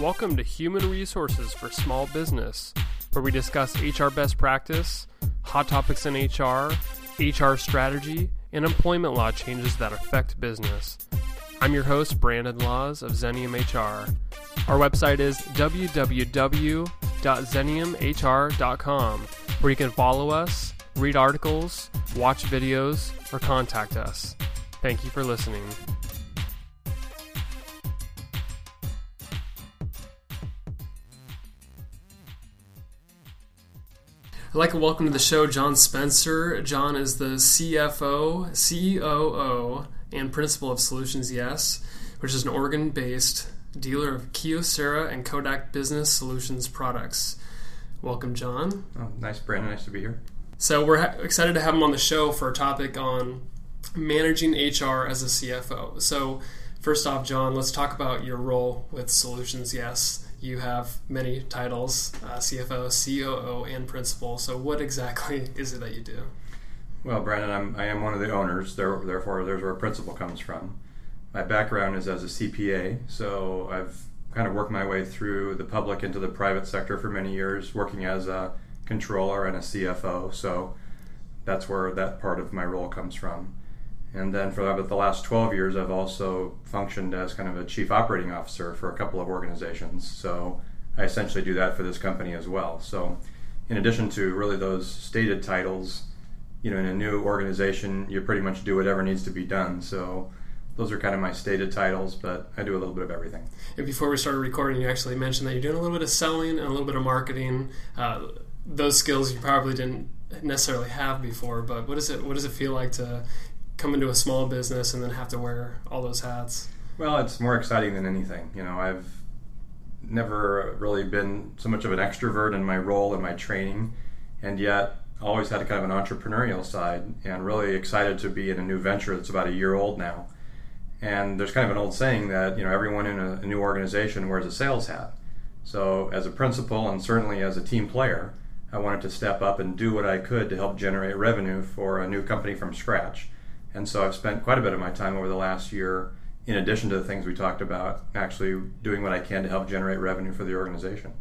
Welcome to Human Resources for Small Business, where we discuss HR best practice, hot topics in HR, HR strategy, and employment law changes that affect business. I'm your host, Brandon Laws of Xenium HR. Our website is www.xeniumhr.com, where you can follow us, read articles, watch videos, or contact us. Thank you for listening. I'd like to welcome to the show John Spencer. John is the CFO, COO, and principal of Solutions Yes, which is an Oregon based dealer of Kyocera and Kodak Business Solutions products. Welcome, John. Oh, nice, Brandon. Nice to be here. So, we're ha- excited to have him on the show for a topic on managing HR as a CFO. So, first off, John, let's talk about your role with Solutions Yes you have many titles uh, CFO, COO, and principal. So, what exactly is it that you do? Well, Brandon, I'm, I am one of the owners, there, therefore, there's where principal comes from. My background is as a CPA, so I've kind of worked my way through the public into the private sector for many years, working as a controller and a CFO. So, that's where that part of my role comes from. And then for about the last 12 years, I've also functioned as kind of a chief operating officer for a couple of organizations. So I essentially do that for this company as well. So, in addition to really those stated titles, you know, in a new organization, you pretty much do whatever needs to be done. So, those are kind of my stated titles, but I do a little bit of everything. And before we started recording, you actually mentioned that you're doing a little bit of selling and a little bit of marketing. Uh, those skills you probably didn't necessarily have before, but what does it what does it feel like to come into a small business and then have to wear all those hats? Well, it's more exciting than anything. You know, I've never really been so much of an extrovert in my role and my training, and yet always had a kind of an entrepreneurial side and really excited to be in a new venture that's about a year old now. And there's kind of an old saying that, you know, everyone in a, a new organization wears a sales hat. So, as a principal and certainly as a team player, I wanted to step up and do what I could to help generate revenue for a new company from scratch. And so I've spent quite a bit of my time over the last year, in addition to the things we talked about, actually doing what I can to help generate revenue for the organization.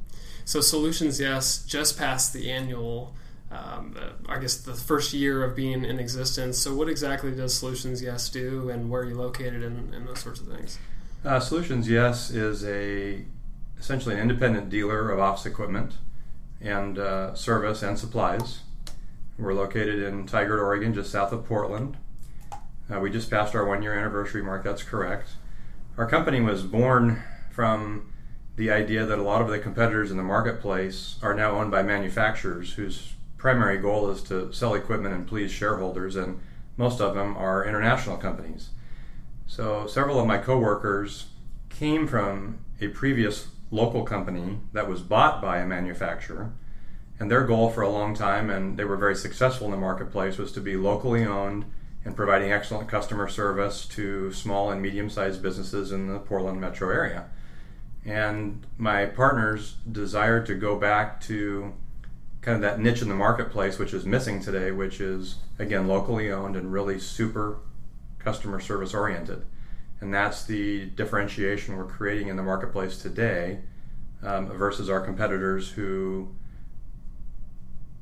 So Solutions Yes just passed the annual, um, uh, I guess the first year of being in existence. So what exactly does Solutions Yes do, and where are you located, and, and those sorts of things? Uh, Solutions Yes is a essentially an independent dealer of office equipment and uh, service and supplies. We're located in Tigard, Oregon, just south of Portland. Uh, we just passed our one year anniversary mark, that's correct. Our company was born from the idea that a lot of the competitors in the marketplace are now owned by manufacturers whose primary goal is to sell equipment and please shareholders, and most of them are international companies. So several of my coworkers came from a previous local company that was bought by a manufacturer, and their goal for a long time, and they were very successful in the marketplace, was to be locally owned and providing excellent customer service to small and medium sized businesses in the Portland metro area. And my partners desired to go back to kind of that niche in the marketplace, which is missing today, which is, again, locally owned and really super customer service oriented. And that's the differentiation we're creating in the marketplace today um, versus our competitors who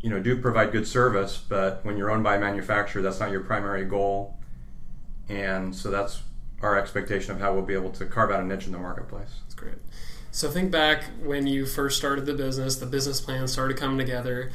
you know do provide good service, but when you're owned by a manufacturer, that's not your primary goal, and so that's our expectation of how we'll be able to carve out a niche in the marketplace. That's great. So think back when you first started the business, the business plan started coming together.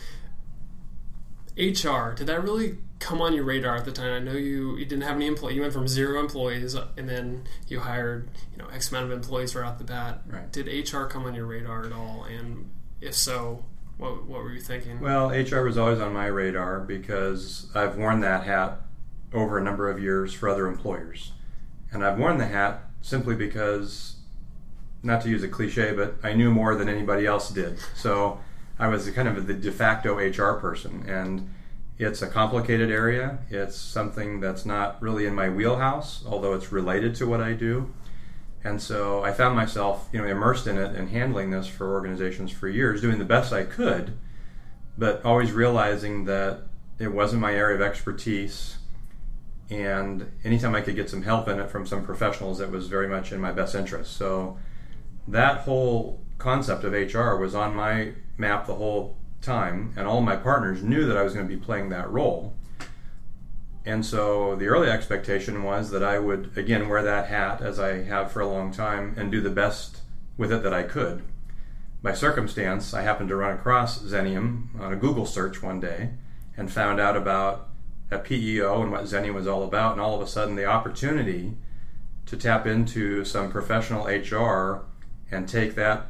HR, did that really come on your radar at the time? I know you, you didn't have any employees. You went from zero employees and then you hired, you know, X amount of employees right off the bat. Right. Did HR come on your radar at all? And if so, what, what were you thinking? Well, HR was always on my radar because I've worn that hat over a number of years for other employers. And I've worn the hat simply because, not to use a cliche, but I knew more than anybody else did. So I was kind of the de facto HR person. And it's a complicated area. It's something that's not really in my wheelhouse, although it's related to what I do. And so I found myself, you know, immersed in it and handling this for organizations for years, doing the best I could, but always realizing that it wasn't my area of expertise. And anytime I could get some help in it from some professionals, it was very much in my best interest. So that whole concept of HR was on my map the whole time, and all my partners knew that I was going to be playing that role. And so the early expectation was that I would, again, wear that hat as I have for a long time and do the best with it that I could. By circumstance, I happened to run across Xenium on a Google search one day and found out about a PEO and what Xenium was all about, and all of a sudden the opportunity to tap into some professional HR and take that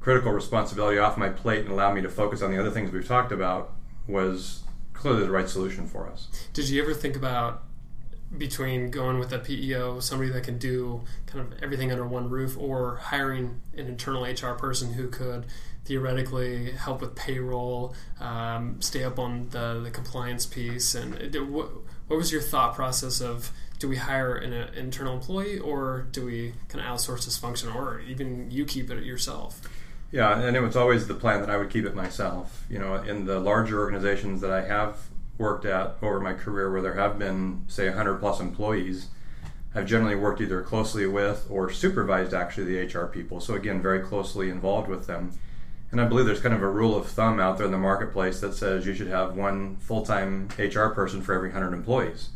critical responsibility off my plate and allow me to focus on the other things we've talked about was clearly the right solution for us. Did you ever think about between going with a PEO, somebody that can do kind of everything under one roof, or hiring an internal HR person who could theoretically help with payroll, um, stay up on the, the compliance piece? And what, what was your thought process of do we hire an, an internal employee or do we kind of outsource this function or even you keep it yourself? Yeah, and it was always the plan that I would keep it myself. You know, in the larger organizations that I have worked at over my career, where there have been, say, 100 plus employees, I've generally worked either closely with or supervised actually the HR people. So, again, very closely involved with them. And I believe there's kind of a rule of thumb out there in the marketplace that says you should have one full time HR person for every 100 employees.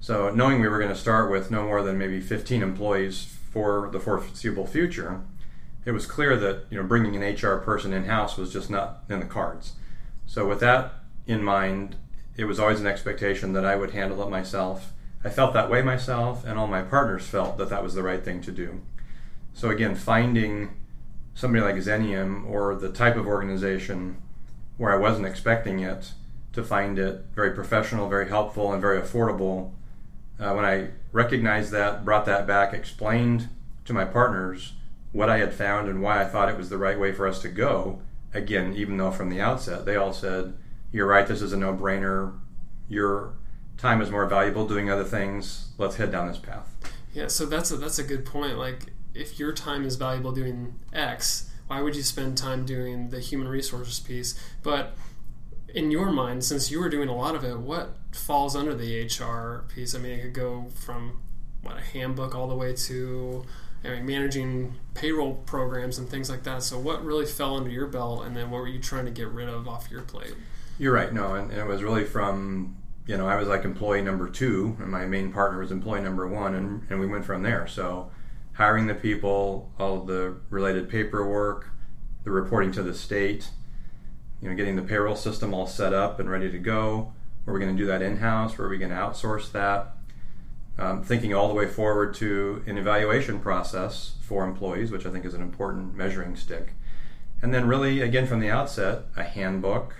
So, knowing we were going to start with no more than maybe 15 employees for the foreseeable future, it was clear that you know bringing an HR person in house was just not in the cards. So with that in mind, it was always an expectation that I would handle it myself. I felt that way myself, and all my partners felt that that was the right thing to do. So again, finding somebody like Xenium or the type of organization where I wasn't expecting it to find it very professional, very helpful, and very affordable. Uh, when I recognized that, brought that back, explained to my partners what I had found and why I thought it was the right way for us to go. Again, even though from the outset they all said, You're right, this is a no brainer. Your time is more valuable doing other things. Let's head down this path. Yeah, so that's a, that's a good point. Like, if your time is valuable doing X, why would you spend time doing the human resources piece? But in your mind, since you were doing a lot of it, what falls under the HR piece? I mean, it could go from what a handbook all the way to I mean, managing payroll programs and things like that. So, what really fell under your belt, and then what were you trying to get rid of off your plate? You're right. No, and, and it was really from you know I was like employee number two, and my main partner was employee number one, and, and we went from there. So, hiring the people, all the related paperwork, the reporting to the state, you know, getting the payroll system all set up and ready to go. Were we going to do that in house? Were we going to outsource that? Um, thinking all the way forward to an evaluation process for employees, which I think is an important measuring stick. And then, really, again, from the outset, a handbook,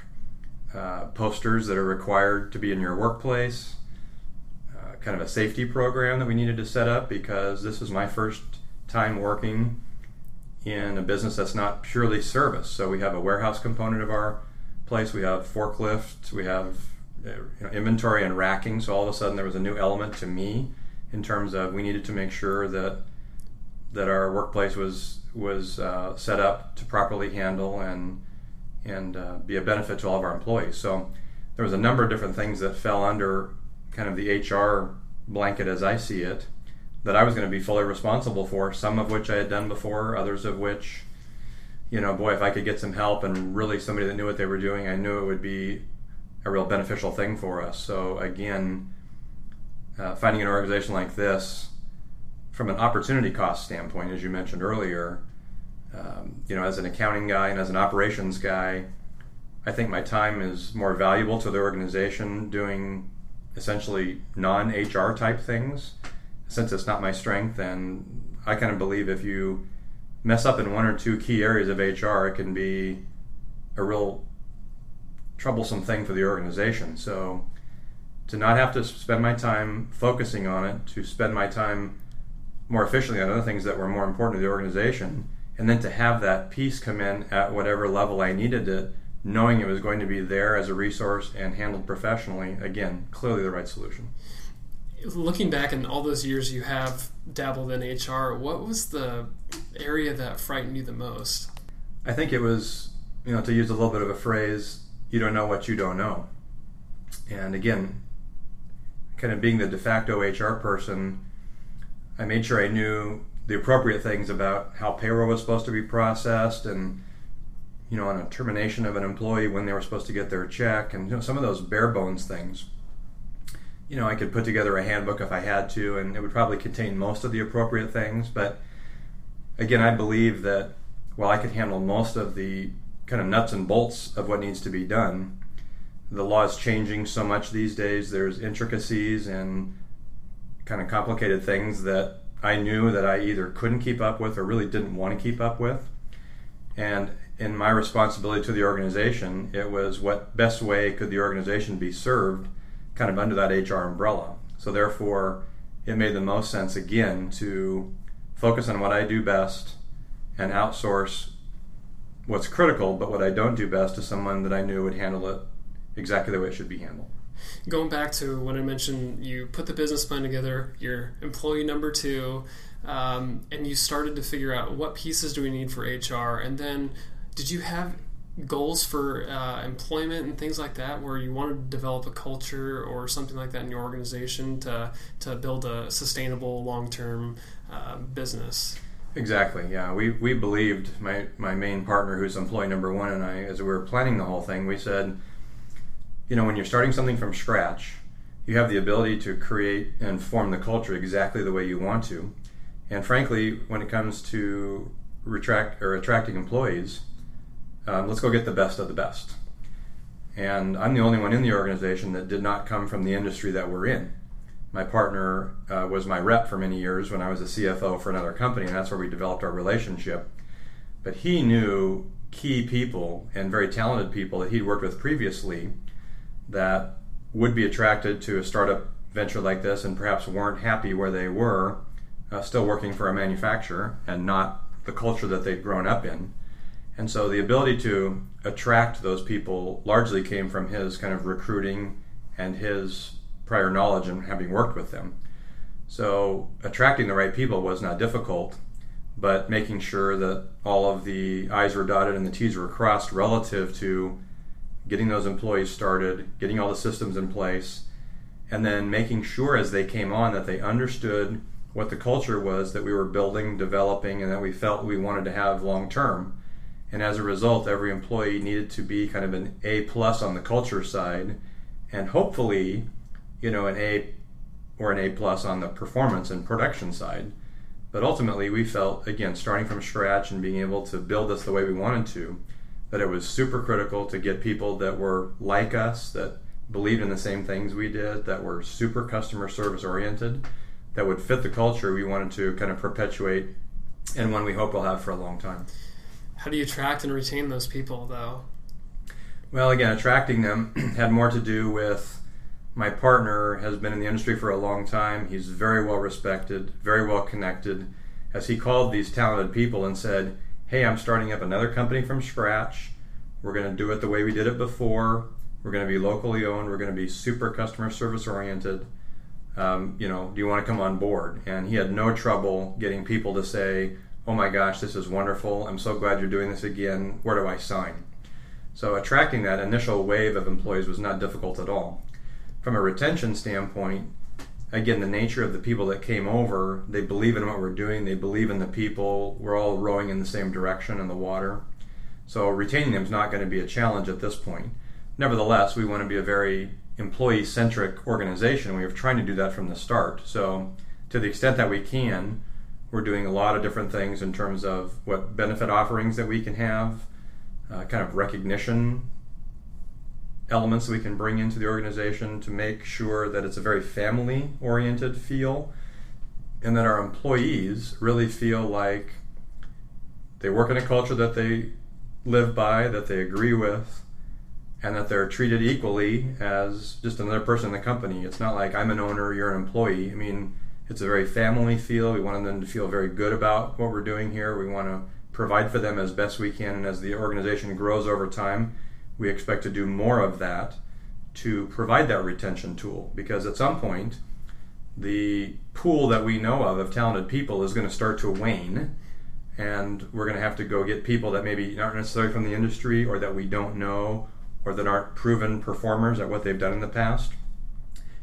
uh, posters that are required to be in your workplace, uh, kind of a safety program that we needed to set up because this was my first time working in a business that's not purely service. So, we have a warehouse component of our place, we have forklifts, we have you know, inventory and racking. So all of a sudden there was a new element to me in terms of we needed to make sure that that our workplace was was uh, set up to properly handle and and uh, be a benefit to all of our employees. So there was a number of different things that fell under kind of the HR blanket as I see it that I was going to be fully responsible for. Some of which I had done before, others of which, you know, boy, if I could get some help and really somebody that knew what they were doing, I knew it would be a real beneficial thing for us. So again, uh, finding an organization like this from an opportunity cost standpoint, as you mentioned earlier, um, you know, as an accounting guy and as an operations guy, I think my time is more valuable to the organization doing essentially non HR type things since it's not my strength. And I kind of believe if you mess up in one or two key areas of HR, it can be a real troublesome thing for the organization. So to not have to spend my time focusing on it, to spend my time more efficiently on other things that were more important to the organization, and then to have that piece come in at whatever level I needed it, knowing it was going to be there as a resource and handled professionally, again, clearly the right solution. Looking back in all those years you have dabbled in HR, what was the area that frightened you the most? I think it was, you know, to use a little bit of a phrase, you don't know what you don't know. And again, kind of being the de facto HR person, I made sure I knew the appropriate things about how payroll was supposed to be processed and you know on a termination of an employee when they were supposed to get their check and you know, some of those bare bones things you know i could put together a handbook if i had to and it would probably contain most of the appropriate things but again i believe that while i could handle most of the kind of nuts and bolts of what needs to be done the law is changing so much these days there's intricacies and kind of complicated things that I knew that I either couldn't keep up with or really didn't want to keep up with. And in my responsibility to the organization, it was what best way could the organization be served kind of under that HR umbrella. So therefore, it made the most sense again to focus on what I do best and outsource what's critical, but what I don't do best to someone that I knew would handle it exactly the way it should be handled going back to when I mentioned you put the business plan together, your employee number two, um, and you started to figure out what pieces do we need for HR, and then did you have goals for uh, employment and things like that, where you wanted to develop a culture or something like that in your organization to to build a sustainable long term uh, business? Exactly. Yeah, we we believed my my main partner, who's employee number one, and I, as we were planning the whole thing, we said you know, when you're starting something from scratch, you have the ability to create and form the culture exactly the way you want to. And frankly, when it comes to retract or attracting employees, um, let's go get the best of the best. And I'm the only one in the organization that did not come from the industry that we're in. My partner uh, was my rep for many years when I was a CFO for another company, and that's where we developed our relationship. But he knew key people and very talented people that he'd worked with previously that would be attracted to a startup venture like this and perhaps weren't happy where they were, uh, still working for a manufacturer and not the culture that they'd grown up in. And so the ability to attract those people largely came from his kind of recruiting and his prior knowledge and having worked with them. So attracting the right people was not difficult, but making sure that all of the I's were dotted and the T's were crossed relative to getting those employees started, getting all the systems in place, and then making sure as they came on that they understood what the culture was that we were building, developing, and that we felt we wanted to have long term. And as a result, every employee needed to be kind of an A plus on the culture side, and hopefully, you know, an A or an A plus on the performance and production side. But ultimately, we felt again starting from scratch and being able to build this the way we wanted to that it was super critical to get people that were like us, that believed in the same things we did, that were super customer service oriented, that would fit the culture we wanted to kind of perpetuate, and one we hope we'll have for a long time. How do you attract and retain those people, though? Well, again, attracting them had more to do with my partner has been in the industry for a long time. He's very well respected, very well connected. As he called these talented people and said, hey, I'm starting up another company from scratch. We're going to do it the way we did it before. We're going to be locally owned. We're going to be super customer service oriented. Um, you know, do you want to come on board? And he had no trouble getting people to say, oh my gosh, this is wonderful. I'm so glad you're doing this again. Where do I sign? So attracting that initial wave of employees was not difficult at all. From a retention standpoint, again, the nature of the people that came over, they believe in what we're doing, they believe in the people, we're all rowing in the same direction in the water. So retaining them is not going to be a challenge at this point. Nevertheless, we want to be a very employee centric organization. We are trying to do that from the start. So, to the extent that we can, we're doing a lot of different things in terms of what benefit offerings that we can have, uh, kind of recognition elements that we can bring into the organization to make sure that it's a very family oriented feel and that our employees really feel like they work in a culture that they live by, that they agree with, and that they're treated equally as just another person in the company. It's not like I'm an owner, you're an employee. I mean, it's a very family feel. We want them to feel very good about what we're doing here. We want to provide for them as best we can, and as the organization grows over time, we expect to do more of that to provide that retention tool. Because at some point the pool that we know of of talented people is going to start to wane and we're going to have to go get people that maybe aren't necessarily from the industry or that we don't know or that aren't proven performers at what they've done in the past.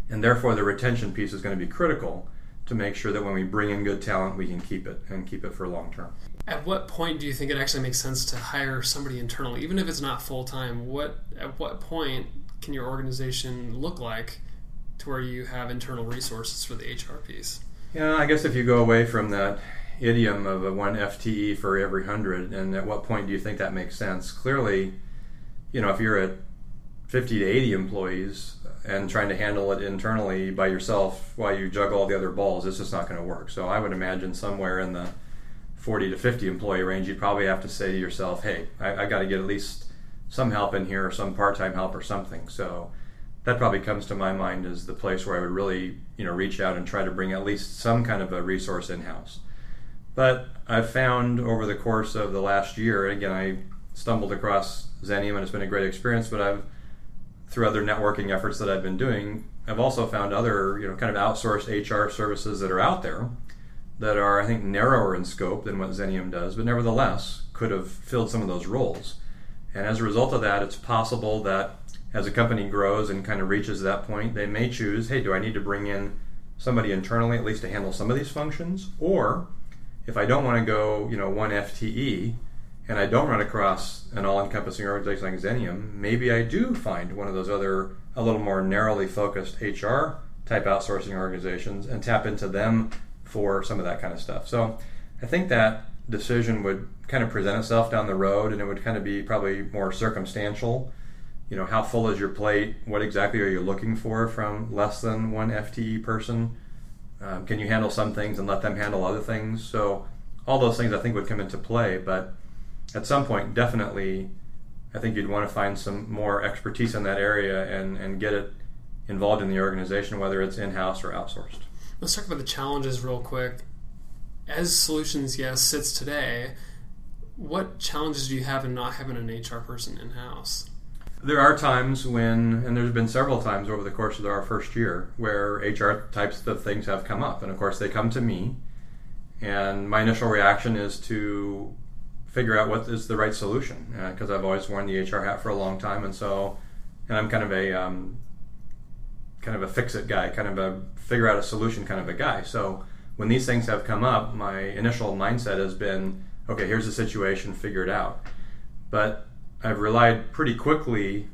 And therefore the retention piece is going to be critical to make sure that when we bring in good talent, we can keep it and keep it for long term. At what point do you think it actually makes sense to hire somebody internally, even if it's not full time? What at what point can your organization look like to where you have internal resources for the HR piece? Yeah, I guess if you go away from that idiom of a one FTE for every hundred, and at what point do you think that makes sense? Clearly, you know, if you're at 50 to 80 employees and trying to handle it internally by yourself while you juggle all the other balls, it's just not going to work. So I would imagine somewhere in the 40 to 50 employee range, you'd probably have to say to yourself, hey, I, I got to get at least some help in here or some part-time help or something. So that probably comes to my mind as the place where I would really, you know, reach out and try to bring at least some kind of a resource in-house. But I've found over the course of the last year, again, I stumbled across Xenium and it's been a great experience, but I've through other networking efforts that I've been doing, I've also found other, you know, kind of outsourced HR services that are out there that are, I think, narrower in scope than what Xenium does, but nevertheless could have filled some of those roles. And as a result of that, it's possible that as a company grows and kind of reaches that point, they may choose, hey, do I need to bring in somebody internally at least to handle some of these functions? Or if I don't want to go, you know, one FTE, and I don't run across an all-encompassing organization like Xenium, maybe I do find one of those other a little more narrowly focused HR type outsourcing organizations and tap into them for some of that kind of stuff. So I think that decision would kind of present itself down the road and it would kind of be probably more circumstantial. You know, how full is your plate? What exactly are you looking for from less than one FTE person? Um, can you handle some things and let them handle other things? So all those things I think would come into play, but at some point, definitely, I think you'd want to find some more expertise in that area and, and get it involved in the organization, whether it's in house or outsourced. Let's talk about the challenges real quick. As Solutions Yes sits today, what challenges do you have in not having an HR person in house? There are times when, and there's been several times over the course of our first year, where HR types of things have come up. And of course, they come to me. And my initial reaction is to figure out what is the right solution because uh, I've always worn the HR hat for a long time, and so and I'm kind of a um, kind of a fix it guy, kind of a figure out a solution kind of a guy. So when these things have come up, my initial mindset has been, okay, here's the situation, figure it out. But I've relied pretty quickly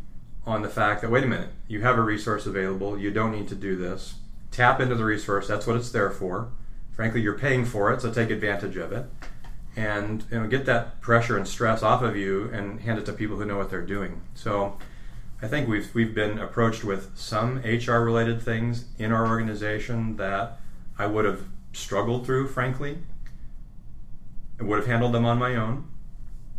on the fact that wait a minute, you have a resource available, you don't need to do this. Tap into the resource, that's what it's there for. Frankly, you're paying for it, so take advantage of it and you know, get that pressure and stress off of you and hand it to people who know what they're doing. So I think we've we've been approached with some HR related things in our organization that I would have struggled through, frankly. I would have handled them on my own.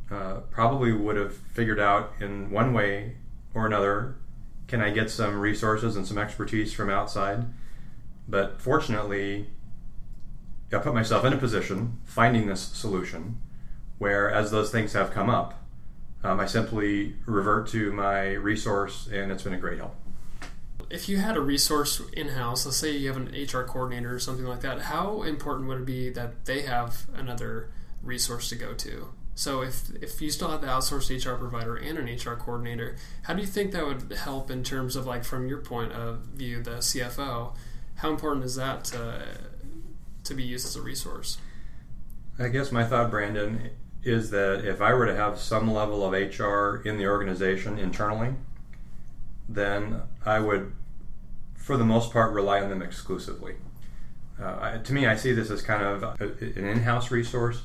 Uh, probably would have figured out in one way or another can I get some resources and some expertise from outside. But fortunately, I put myself in a position finding this solution where, as those things have come up, um, I simply revert to my resource, and it's been a great help. If you had a resource in house, let's say you have an HR coordinator or something like that, how important would it be that they have another resource to go to? So if if you still have the outsourced HR provider and an HR coordinator, how do you think that would help in terms of like from your point of view, the CFO? How important is that to to be used as a resource. I guess my thought, Brandon, is that if I were to have some level of HR in the organization internally, then I would, for the most part, rely on them exclusively. Uh, to me, I see this as kind of a, an in house resource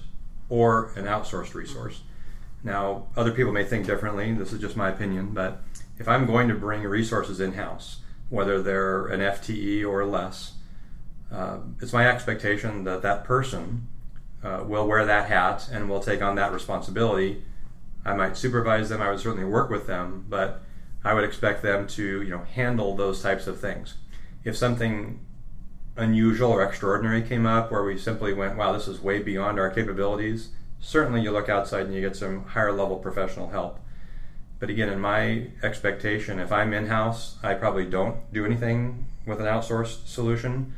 or an outsourced resource. Now, other people may think differently. This is just my opinion. But if I'm going to bring resources in house, whether they're an FTE or less, uh, it's my expectation that that person uh, will wear that hat and will take on that responsibility. I might supervise them. I would certainly work with them, but I would expect them to, you know, handle those types of things. If something unusual or extraordinary came up where we simply went, "Wow, this is way beyond our capabilities," certainly you look outside and you get some higher level professional help. But again, in my expectation, if I'm in house, I probably don't do anything with an outsourced solution.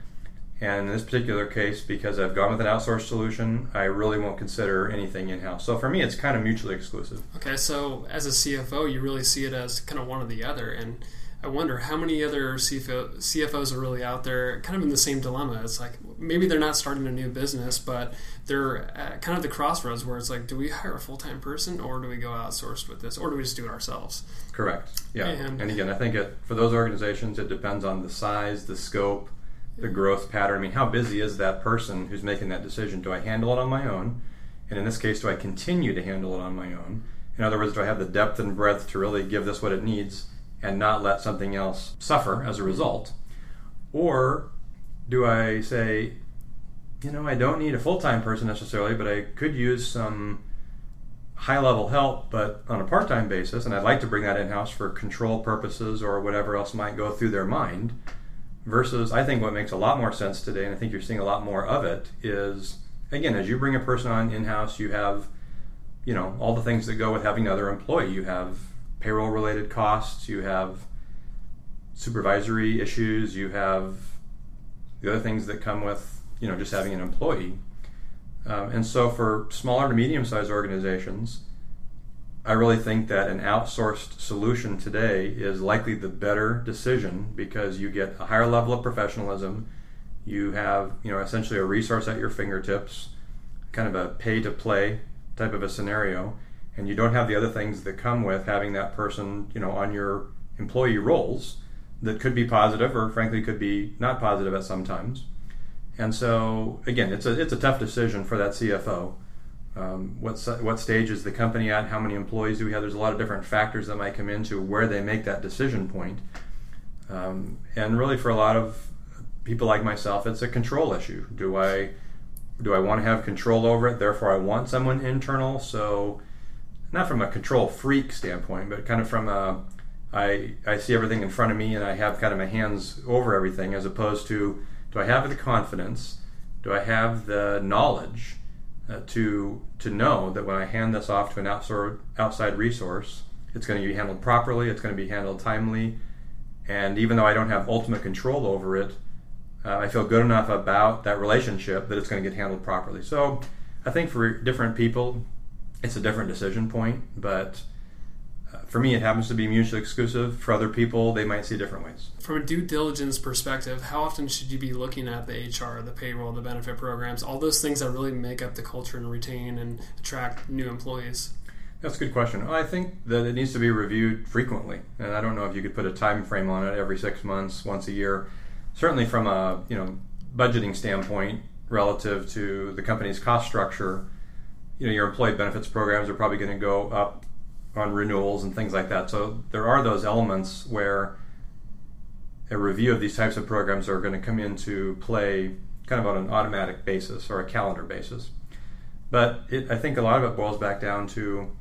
And in this particular case, because I've gone with an outsourced solution, I really won't consider anything in house. So for me, it's kind of mutually exclusive. Okay, so as a CFO, you really see it as kind of one or the other. And I wonder how many other CFO, CFOs are really out there, kind of in the same dilemma. It's like maybe they're not starting a new business, but they're at kind of the crossroads where it's like, do we hire a full time person, or do we go outsourced with this, or do we just do it ourselves? Correct. Yeah. And- And, again, I think it, for those organizations, it depends on the size, the scope, the growth pattern. I mean, how busy is that person who's making that decision? Do I handle it on my own? And in this case, do I continue to handle it on my own? In other words, do I have the depth and breadth to really give this what it needs and not let something else suffer as a result? Or do I say, you know, I don't need a full time person necessarily, but I could use some high level help, but on a part time basis, and I'd like to bring that in house for control purposes or whatever else might go through their mind. Versus, I think what makes a lot more sense today, and I think you're seeing a lot more of it, is again, as you bring a person on in house, you have, you know, all the things that go with having another employee. You have payroll related costs, you have supervisory issues, you have the other things that come with, you know, just having an employee. Um, and so for smaller to medium sized organizations, I really think that an outsourced solution today is likely the better decision because you get a higher level of professionalism. You have, you know, essentially a resource at your fingertips, kind of a pay to play type of a scenario, and you don't have the other things that come with having that person, you know, on your employee roles that could be positive or frankly could be not positive at some times. And so again, it's a it's a tough decision for that CFO. Um, what what stage is the company at? How many employees do we have? There's a lot of different factors that might come into where they make that decision point. Um, and really, for a lot of people like myself, it's a control issue. Do I do I want to have control over it? Therefore, I want someone internal. So, not from a control freak standpoint, but kind of from a I I see everything in front of me and I have kind of my hands over everything, as opposed to do I have the confidence? Do I have the knowledge uh, to to know that when I hand this off to an outside outside resource, it's going to be handled properly, it's going to be handled timely, and even though I don't have ultimate control over it, uh, I feel good enough about that relationship that it's going to get handled properly. So I think for different people, it's a different decision point, but for me, it happens to be mutually exclusive. For other people, they might see different ways. From a due diligence perspective, how often should you be looking at the HR, the payroll, the benefit programs, all those things that really make up the culture and retain and attract new employees? That's a good question. I think that it needs to be reviewed frequently, and I don't know if you could put a time frame on it every six months, once a year. Certainly, from a you know budgeting standpoint, relative to the company's cost structure, you know your employee benefits programs are probably going to go up on renewals and things like that. So there are those elements where a review of these types of programs are going to come into play kind of on an automatic basis or a calendar basis. But it, I think a lot of it boils back down to,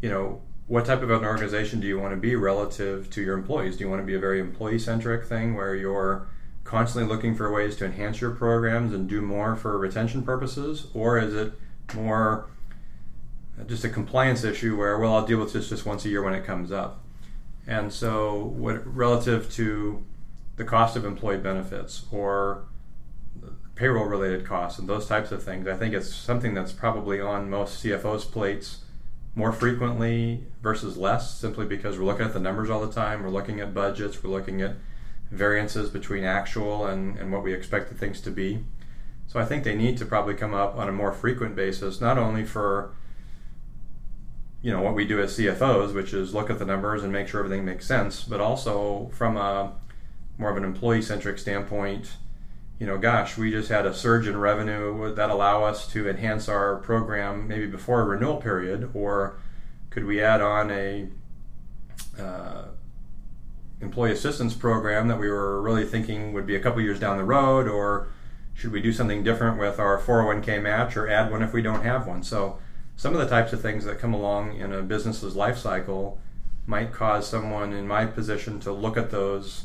you know, what type of an organization do you want to be relative to your employees? Do you want to be a very employee centric thing where you're constantly looking for ways to enhance your programs and do more for retention purposes? Or is it more Uh, just a compliance issue where, well, I'll deal with this just once a year when it comes up? And so, what relative to the cost of employee benefits or payroll related costs and those types of things, I think it's something that's probably on most CFOs' plates more frequently versus less, simply because we're looking at the numbers all the time, we're looking at budgets, we're looking at variances between actual and, and what we expected things to be. So I think they need to probably come up on a more frequent basis, not only for you know what we do as CFOs, which is look at the numbers and make sure everything makes sense, but also from a more of an employee-centric standpoint. You know, gosh, we just had a surge in revenue. Would that allow us to enhance our program maybe before a renewal period, or could we add on a uh, employee assistance program that we were really thinking would be a couple years down the road, or should we do something different with our 401k match, or add one if we don't have one? So some of the types of things that come along in a business's life cycle might cause someone in my position to look at those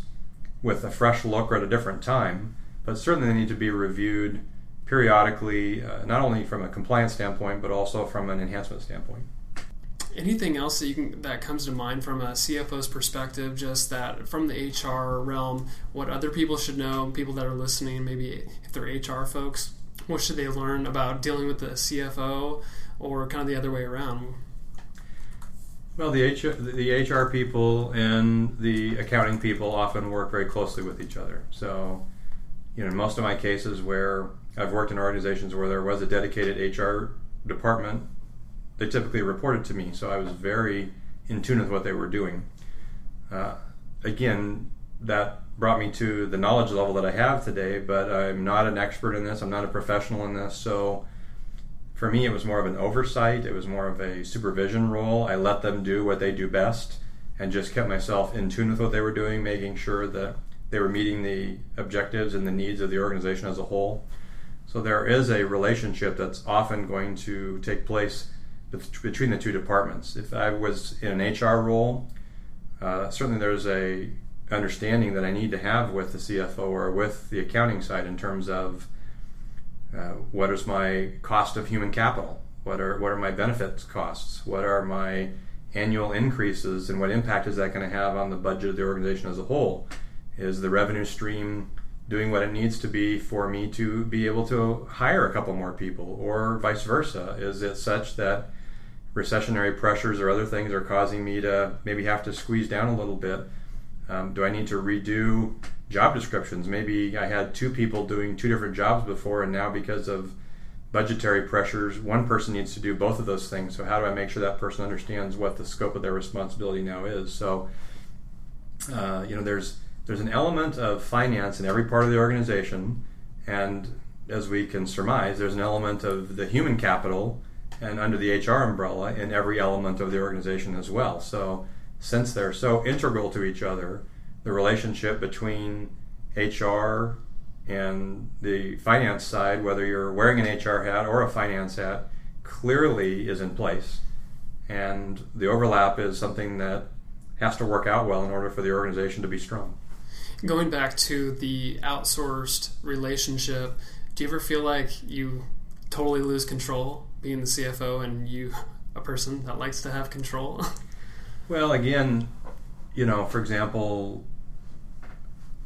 with a fresh look or at a different time, but certainly they need to be reviewed periodically, uh, not only from a compliance standpoint, but also from an enhancement standpoint. Anything else that you can that comes to mind from a CFO's perspective, just that from the HR realm, what other people should know, people that are listening, maybe if they're HR folks, what should they learn about dealing with the CFO or kind of the other way around? Well, the HR, the HR people and the accounting people often work very closely with each other. So, you know, in most of my cases where I've worked in organizations where there was a dedicated HR department, they typically reported to me. So I was very in tune with what they were doing. Uh, again, that brought me to the knowledge level that I have today, but I'm not an expert in this. I'm not a professional in this. So for me, it was more of an oversight, it was more of a supervision role. I let them do what they do best and just kept myself in tune with what they were doing, making sure that they were meeting the objectives and the needs of the organization as a whole. So there is a relationship that's often going to take place between the two departments. If I was in an HR role, uh, certainly there's a understanding that I need to have with the CFO or with the accounting side in terms of what is my cost of human capital? What are what are my benefits costs? What are my annual increases, and what impact is that going to have on the budget of the organization as a whole? Is the revenue stream doing what it needs to be for me to be able to hire a couple more people, or vice versa? Is it such that recessionary pressures or other things are causing me to maybe have to squeeze down a little bit? Um, do I need to redo job descriptions? Maybe I had two people doing two different jobs before, and now because of budgetary pressures, one person needs to do both of those things. So, how do I make sure that person understands what the scope of their responsibility now is? So, uh, you know, there's there's an element of finance in every part of the organization, and as we can surmise, there's an element of the human capital and under the HR umbrella in every element of the organization as well. So, since they're so integral to each other, the relationship between HR and the finance side, whether you're wearing an HR hat or a finance hat, clearly is in place. And the overlap is something that has to work out well in order for the organization to be strong. Going back to the outsourced relationship, do you ever feel like you totally lose control being the CFO and you a person that likes to have control? Well, again, you know, for example,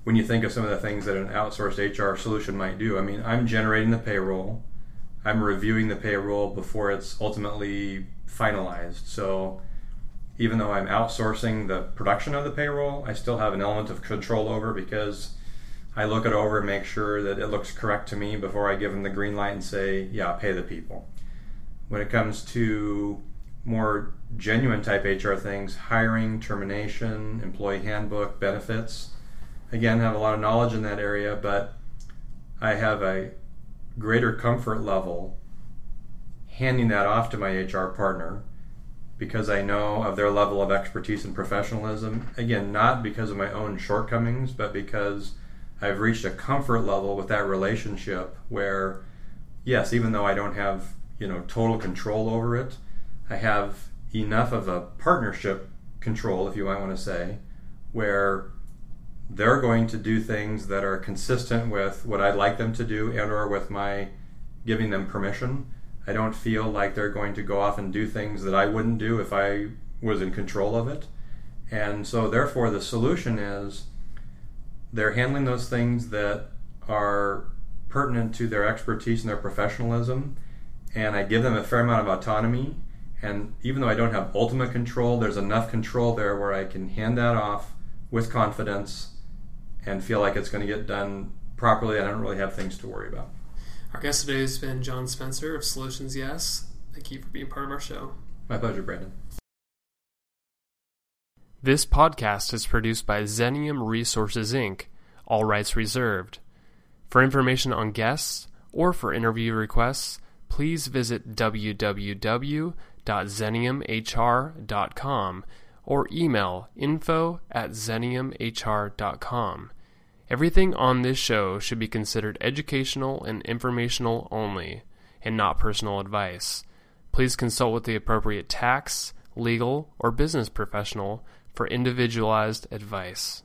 when you think of some of the things that an outsourced HR solution might do, I mean, I'm generating the payroll, I'm reviewing the payroll before it's ultimately finalized. So even though I'm outsourcing the production of the payroll, I still have an element of control over because I look it over and make sure that it looks correct to me before I give them the green light and say, yeah, pay the people. When it comes to more genuine type HR things, hiring, termination, employee handbook, benefits. Again, have a lot of knowledge in that area, but I have a greater comfort level handing that off to my HR partner because I know of their level of expertise and professionalism. Again, not because of my own shortcomings, but because I've reached a comfort level with that relationship where, yes, even though I don't have you know total control over it, I have enough of a partnership control, if you might want to say, where they're going to do things that are consistent with what I'd like them to do and or with my giving them permission. I don't feel like they're going to go off and do things that I wouldn't do if I was in control of it. And so therefore the solution is they're handling those things that are pertinent to their expertise and their professionalism and I give them a fair amount of autonomy and even though I don't have ultimate control, there's enough control there where I can hand that off with confidence and feel like it's going to get done properly. I don't really have things to worry about. Our guest today has been John Spencer of Solutions Yes. Thank you for being part of our show. My pleasure, Brandon. This podcast is produced by Xenium Resources Inc., all rights reserved. For information on guests or for interview requests, please visit www xeniumhr.com or email info at xeniumhr.com. Everything on this show should be considered educational and informational only, and not personal advice. Please consult with the appropriate tax, legal, or business professional for individualized advice.